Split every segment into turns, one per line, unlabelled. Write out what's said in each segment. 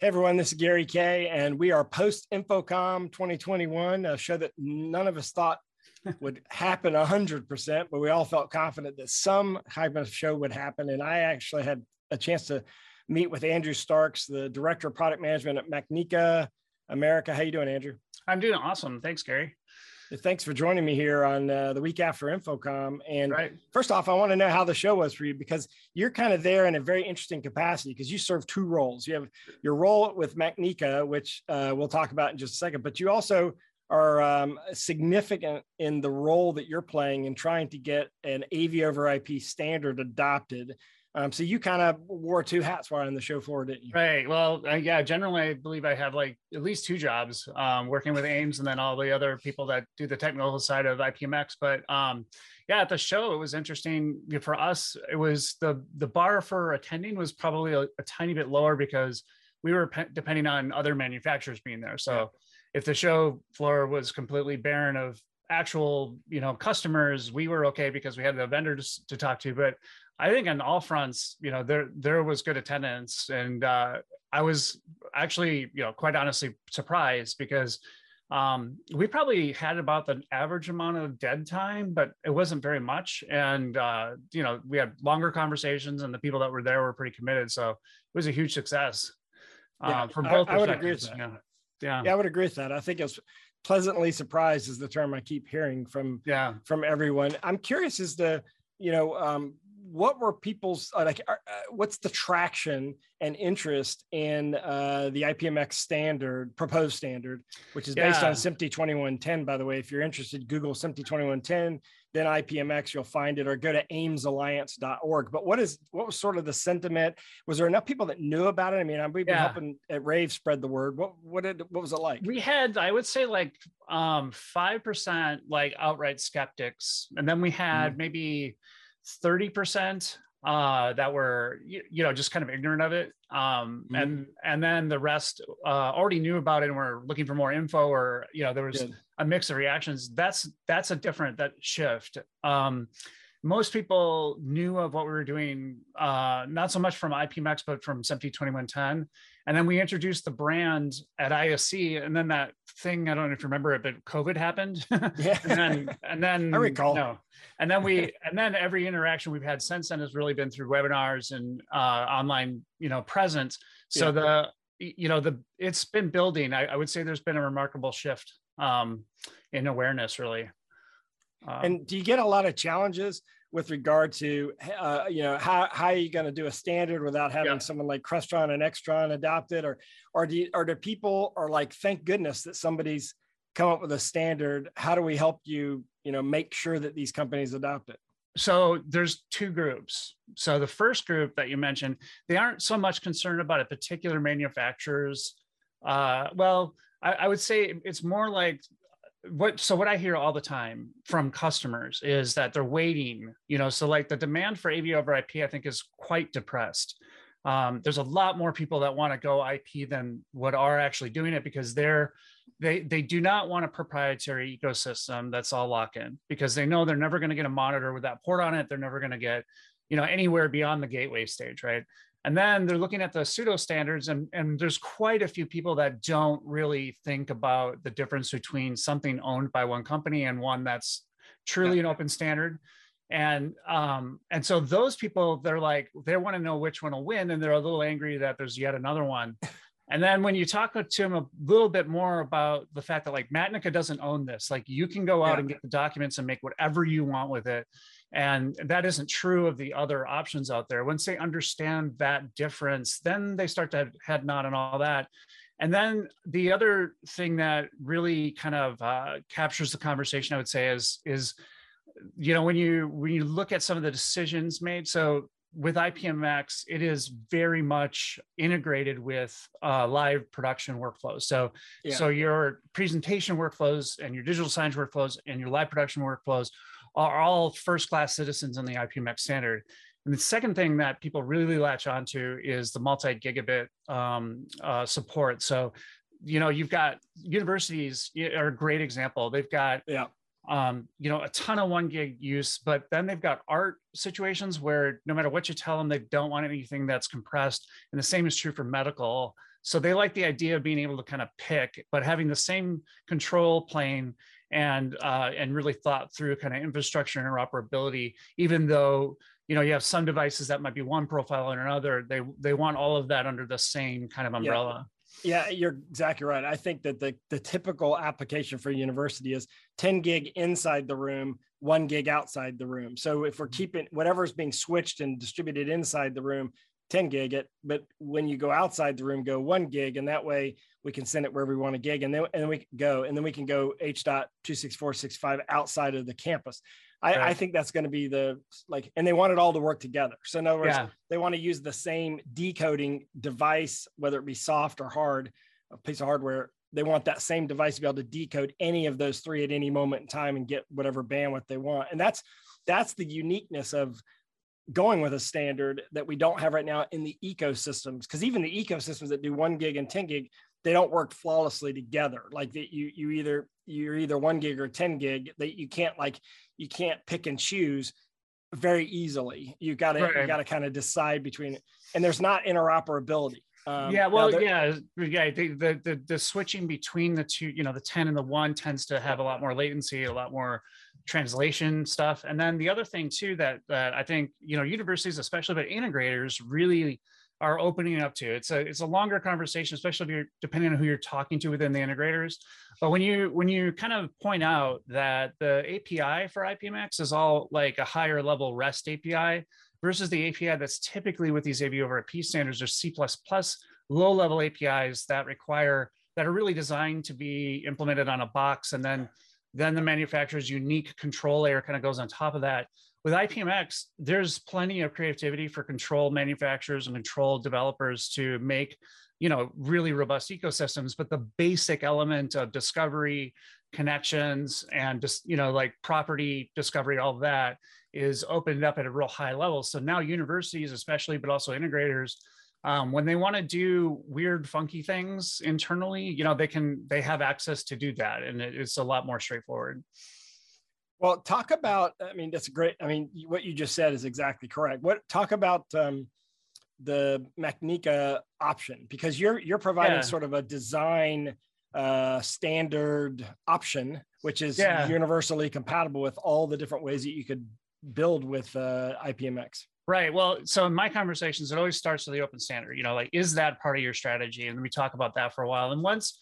Hey everyone, this is Gary Kayye, and we are post InfoComm 2021, a show that none of us thought would happen 100%, but we all felt confident that some type of show would happen. And I actually had a chance to meet with Andrew Starks, the Director of Product Management at Macnica America. How you doing, Andrew?
I'm doing awesome. Thanks, Gary.
Thanks for joining me here on uh, the week after InfoComm. And
Right.
first off, I want to know how the show was for you because you're kind of there in a very interesting capacity because you serve two roles. You have your role with Macnica, which uh, we'll talk about in just a second, but you also are um, significant in the role that you're playing in trying to get an AV over IP standard adopted. Um, so you kind of wore two hats while on the show floor, didn't you?
Right. Well, uh, yeah, generally, I believe I have like at least two jobs um, working with AIMS and then all the other people that do the technical side of IPMX. But um, yeah, at the show, it was interesting for us. It was the the bar for attending was probably a, a tiny bit lower because we were pe- depending on other manufacturers being there. So
Yeah.
If the show floor was completely barren of actual, you know, customers, we were okay because we had the vendors to talk to. But I think on all fronts, you know, there there was good attendance, and uh, I was actually, you know, quite honestly surprised because um, we probably had about the average amount of dead time, but it wasn't very much. And uh, you know, we had longer conversations, and the people that were there were pretty committed. So it was a huge success
Yeah,
uh, from
I-
both
I would agree with that.
Yeah, yeah,
Yeah, I would agree with that. I think it's pleasantly surprised is the term I keep hearing from
yeah.
from everyone. I'm curious as to, you know, um, what were people's uh, like? Uh, uh, what's the traction and interest in uh, the IPMX standard, proposed standard, which is based on SMPTE 2110. By the way, if you're interested, Google SMPTE 2110, then IPMX, you'll find it, or go to AimsAlliance.org. But what is what was sort of the sentiment? Was there enough people that knew about it? I mean, we've been
Yeah.
helping at Rave spread the word. What what did what was it like?
we had i would say like um 5% like outright skeptics and then we had maybe 30% uh that were you, you know just kind of ignorant of it. Um
Mhm.
and and then the rest uh already knew about it and were looking for more info or you know there was a mix of reactions. That's that's a different that shift. Um most people knew of what we were doing uh not so much from ipmx but from SMPTE 2110 and then we introduced the brand at ISE and then that thing i don't know if you remember it but covid happened
Yeah.
and then and then
I recall.
no and then we and then every interaction we've had since then has really been through webinars and uh online you know presence so
Yeah.
the you know the it's been building I, I would say there's been a remarkable shift um in awareness really Um,
And do you get a lot of challenges with regard to, uh, you know, how, how are you going to do a standard without having
Yeah.
someone like Crestron and Extron adopt it? Or, or do you, or do people are like, thank goodness that somebody's come up with a standard. How do we help you, you know, make sure that these companies adopt it?
so there's two groups so the first group that you mentioned they aren't so much concerned about a particular manufacturer's uh well I, I would say it's more like what so what i hear all the time from customers is that they're waiting you know so like the demand for av over ip i think is quite depressed. Um, there's a lot more people that want to go ip than what are actually doing it because they're they they do not want a proprietary ecosystem that's all lock in because they know they're never going to get a monitor with that port on it. They're never going to get you know anywhere beyond the gateway stage right and then they're looking at the pseudo standards and and there's quite a few people that don't really think about the difference between something owned by one company and one that's truly an open standard and um and so those people they're like they want to know which one will win and they're a little angry that there's yet another one and then when you talk to them a little bit more about the fact that like Macnica doesn't own this, like you can go out
Yeah.
and get the documents and make whatever you want with it. And that isn't true of the other options out there. Once they understand that difference, then they start to have head nod and all that. And then the other thing that really kind of uh, captures the conversation, I would say, is is you know when you when you look at some of the decisions made. So with IPMX, it is very much integrated with uh, live production workflows. So,
Yeah.
so your presentation workflows and your digital signage workflows and your live production workflows are all first-class citizens in the IPMX standard. And the second thing that people really latch onto is the multi-gigabit um, uh, support. So, you know, you've got universities are a great example. They've got
Yeah.
um, you know, a ton of one gig use, but then they've got art situations where no matter what you tell them, they don't want anything that's compressed. And the same is true for medical. So they like the idea of being able to kind of pick, but having the same control plane and uh, and really thought through kind of infrastructure interoperability, even though you know you have some devices that might be one profile and another, they they want all of that under the same kind of umbrella.
Yeah, you're exactly right. I think that the, the typical application for a university is 10 gig inside the room, one gig outside the room. So if we're keeping whatever's being switched and distributed inside the room, 10 gig it, but when you go outside the room, go one gig, and that way we can send it wherever we want a gig, and then and then we can go, and then we can go H dot two six four six five outside of the campus. I, I think that's going to be the like, and they want it all to work together. So in other words,
Yeah.
they want to use the same decoding device, whether it be soft or hard, a piece of hardware. They want that same device to be able to decode any of those three at any moment in time and get whatever bandwidth they want. And that's that's the uniqueness of going with a standard that we don't have right now in the ecosystems. Because even the ecosystems that do one gig and 10 gig, they don't work flawlessly together. Like that you you either you're either one gig or 10 gig that you can't like you can't pick and choose very easily. You got to you got to kind of decide between it. And there's not interoperability. Um,
yeah, well,
there-
yeah, yeah. The, the the the switching between the two, you know, the ten and the one tends to have a lot more latency, a lot more translation stuff. And then the other thing too that that I think you know universities, especially but integrators, really are opening up to. It's a it's a longer conversation, especially if you're depending on who you're talking to within the integrators. But when you when you kind of point out that the API for IPMX is all like a higher level REST API versus the API that's typically with these AV over IP standards or C++ low level APIs that require that are really designed to be implemented on a box and then then the manufacturer's unique control layer kind of goes on top of that. With IPMX, there's plenty of creativity for control manufacturers and control developers to make, you know, really robust ecosystems. But the basic element of discovery, connections, and just, you know, like property discovery, all that is opened up at a real high level. So now universities, especially, but also integrators, um, when they want to do weird, funky things internally, you know, they can they have access to do that, and it, it's a lot more straightforward.
Well, talk about. I mean, that's great. I mean, what you just said is exactly correct. What talk about um, the Macnica option because you're you're providing
Yeah.
sort of a design uh, standard option, which is
Yeah.
universally compatible with all the different ways that you could build with uh, IPMX.
Right. Well, so in my conversations, it always starts with the open standard. You know, like is that part of your strategy? And we talk about that for a while. And once,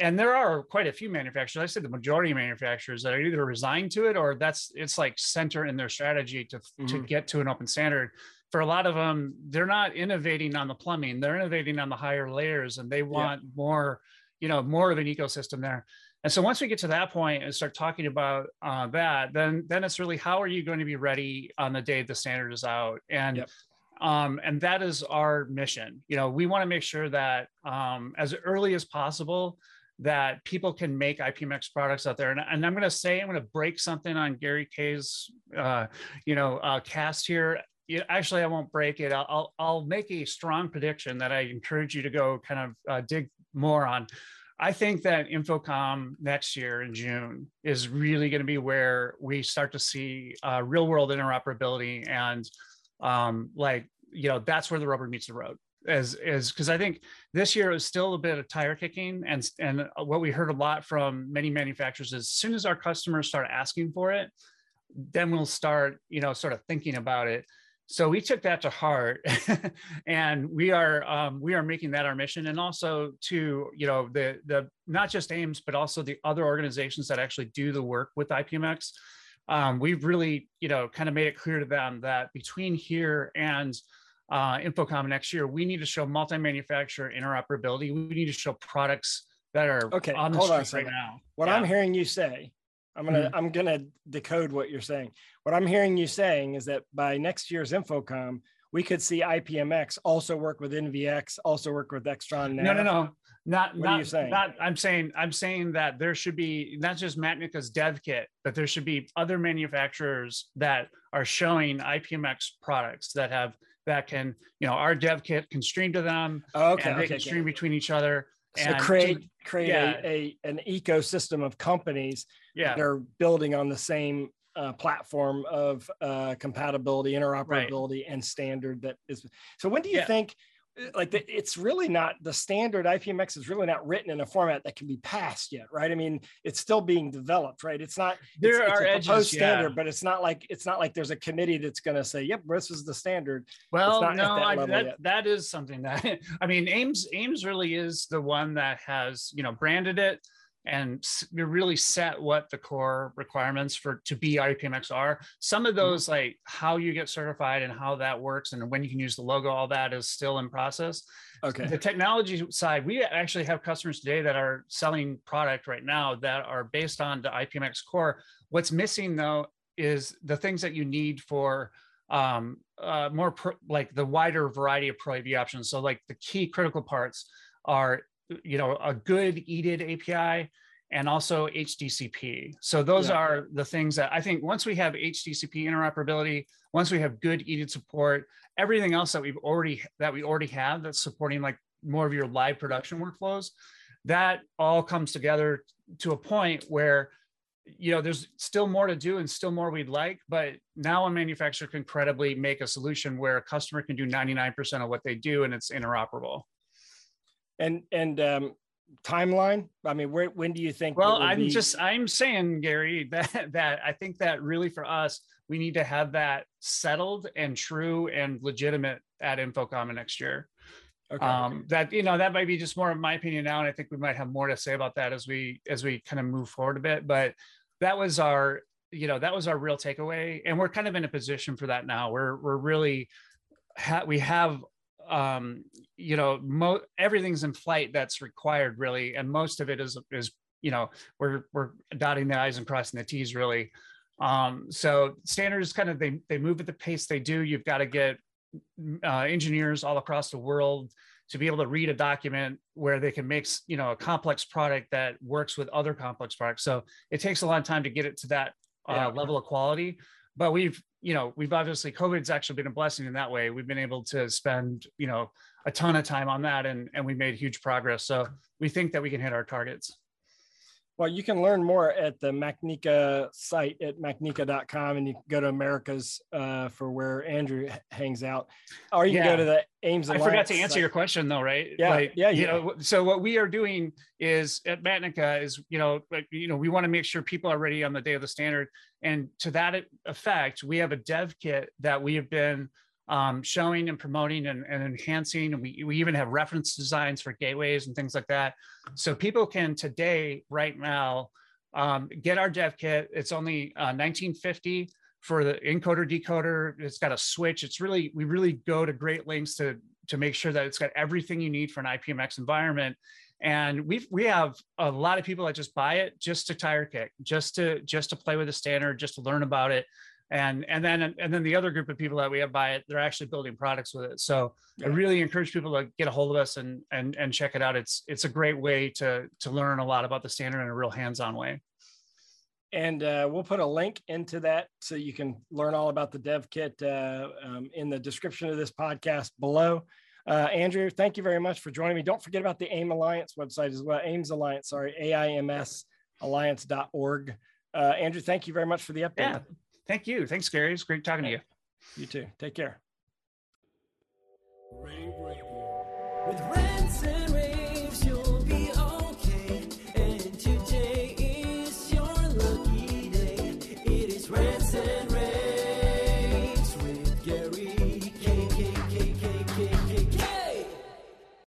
and there are quite a few manufacturers. I said the majority of manufacturers that are either resigned to it or that's it's like center in their strategy to to
Mhm.
get to an open standard. For a lot of them, they're not innovating on the plumbing; they're innovating on the higher layers, and they want more, you know, more of an ecosystem there. And so once we get to that point and start talking about uh, that, then then it's really how are you going to be ready on the day the standard is out? And
Yep.
um, and that is our mission. You know, we want to make sure that um, as early as possible that people can make IPMX products out there. And, and I'm going to say I'm going to break something on Gary Kayye's uh, you know uh, cast here. Yeah, actually, I won't break it. I'll, I'll I'll make a strong prediction that I encourage you to go kind of uh, dig more on. I think that InfoComm next year in June is really going to be where we start to see uh, real world interoperability and um, like you know that's where the rubber meets the road. As is because I think this year was still a bit of tire kicking and and what we heard a lot from many manufacturers is as soon as our customers start asking for it, then we'll start you know sort of thinking about it so we took that to heart and we are um, we are making that our mission and also to you know the the not just AIMS but also the other organizations that actually do the work with ipmx um, we've really you know kind of made it clear to them that between here and uh, InfoComm next year we need to show multi-manufacturer interoperability. We need to show products that are
Okay,
on the
hold on
right now.
What
Yeah.
I'm hearing you say, I'm gonna
Mhm.
I'm gonna decode what you're saying. What I'm hearing you saying is that by next year's InfoComm, we could see IPMX also work with NVX, also work with Extron.
No, no, no. Not,
What
not,
are you saying?
not, I'm saying, I'm saying that there should be not just Macnica's dev kit, but there should be other manufacturers that are showing IPMX products that have, that can, you know, our dev kit can stream to them
Okay,
and they
okay,
can
okay.
stream between each other.
So
and to-
create create
yeah.
a, a an ecosystem of companies
yeah,
that are building on the same uh, platform of uh, compatibility, interoperability, and standard that is. So when do you
Yeah.
think? Like the, it's really not the standard IPMX is really not written in a format that can be passed yet, right? I mean, it's still being developed, right? It's not
there
it's,
are
it's a
edges.
proposed
yeah.
standard, but it's not like it's not like there's a committee that's going to say, "Yep, this is the standard."
Well, no,
that
I, that that is something that I mean, AIMS AIMS really is the one that has you know branded it and really set what the core requirements for to be IPMX are. Some of
Mm-hmm.
those, like how you get certified and how that works, and when you can use the logo, all that is still in process.
Okay.
The technology side, we actually have customers today that are selling product right now that are based on the IPMX core. What's missing though is the things that you need for um, uh, more pro, like the wider variety of Pro AV options. So like the key critical parts are, you know, a good EDID API and also HDCP. So those
Yeah.
are the things that I think once we have HDCP interoperability, once we have good EDID support, everything else that we've already that we already have that's supporting like more of your live production workflows, that all comes together to a point where you know there's still more to do and still more we'd like but now a manufacturer can credibly make a solution where a customer can do 99% of what they do and it's interoperable
And and um, timeline. I mean, where when do you think?
well i'm
be-
just i'm saying gary that that i think that really for us we need to have that settled and true and legitimate at InfoComm next year
okay.
um that you know that might be just more of my opinion now and i think we might have more to say about that as we as we kind of move forward a bit but that was our you know that was our real takeaway and we're kind of in a position for that now we're we're really ha- we have um you know mo- everything's in flight that's required really and most of it is is you know we're we're dotting the i's and crossing the t's really. Um so standards kind of they they move at the pace they do. You've got to get uh, engineers all across the world to be able to read a document where they can make you know a complex product that works with other complex products. So it takes a long time to get it to that uh,
Yeah.
level of quality but we've you know we've obviously covid's actually been a blessing in that way. We've been able to spend you know a ton of time on that and and we made huge progress. So we think that we can hit our targets
Well, you can learn more at the Macnica site at macnica.com and you can go to America's uh, for where Andrew hangs out. Or you can go to the AIMS
I forgot to answer
site.
your question though, right?
Yeah,
Like,
yeah,
You know, so what we are doing is at MacNica is, you know, like, you know, we want to make sure people are ready on the day of the standard. And to that effect, we have a dev kit that we have been um, showing and promoting and, and enhancing. And we, we even have reference designs for gateways and things like that. So people can today, right now, um, get our dev kit. It's only uh, 1950 for the encoder decoder. It's got a switch. It's really, we really go to great lengths to to make sure that it's got everything you need for an IPMX environment. And we've we have a lot of people that just buy it just to tire kick, just to just to play with the standard, just to learn about it. And and then and then the other group of people that we have by it, they're actually building products with it. So I really encourage people to get a hold of us and and and check it out. It's it's a great way to to learn a lot about the standard in a real hands-on way.
And uh, we'll put a link into that so you can learn all about the dev kit uh, um, in the description of this podcast below. Uh, Andrew, thank you very much for joining me. Don't forget about the AIM Alliance website as well. AIMS Alliance, sorry, A-I-M-S alliance.org. Uh, Andrew, thank you very much for the update.
Yeah. Thank you. Thanks, Gary. It's great talking to you.
You too. Take care.
Rain, rain, rain.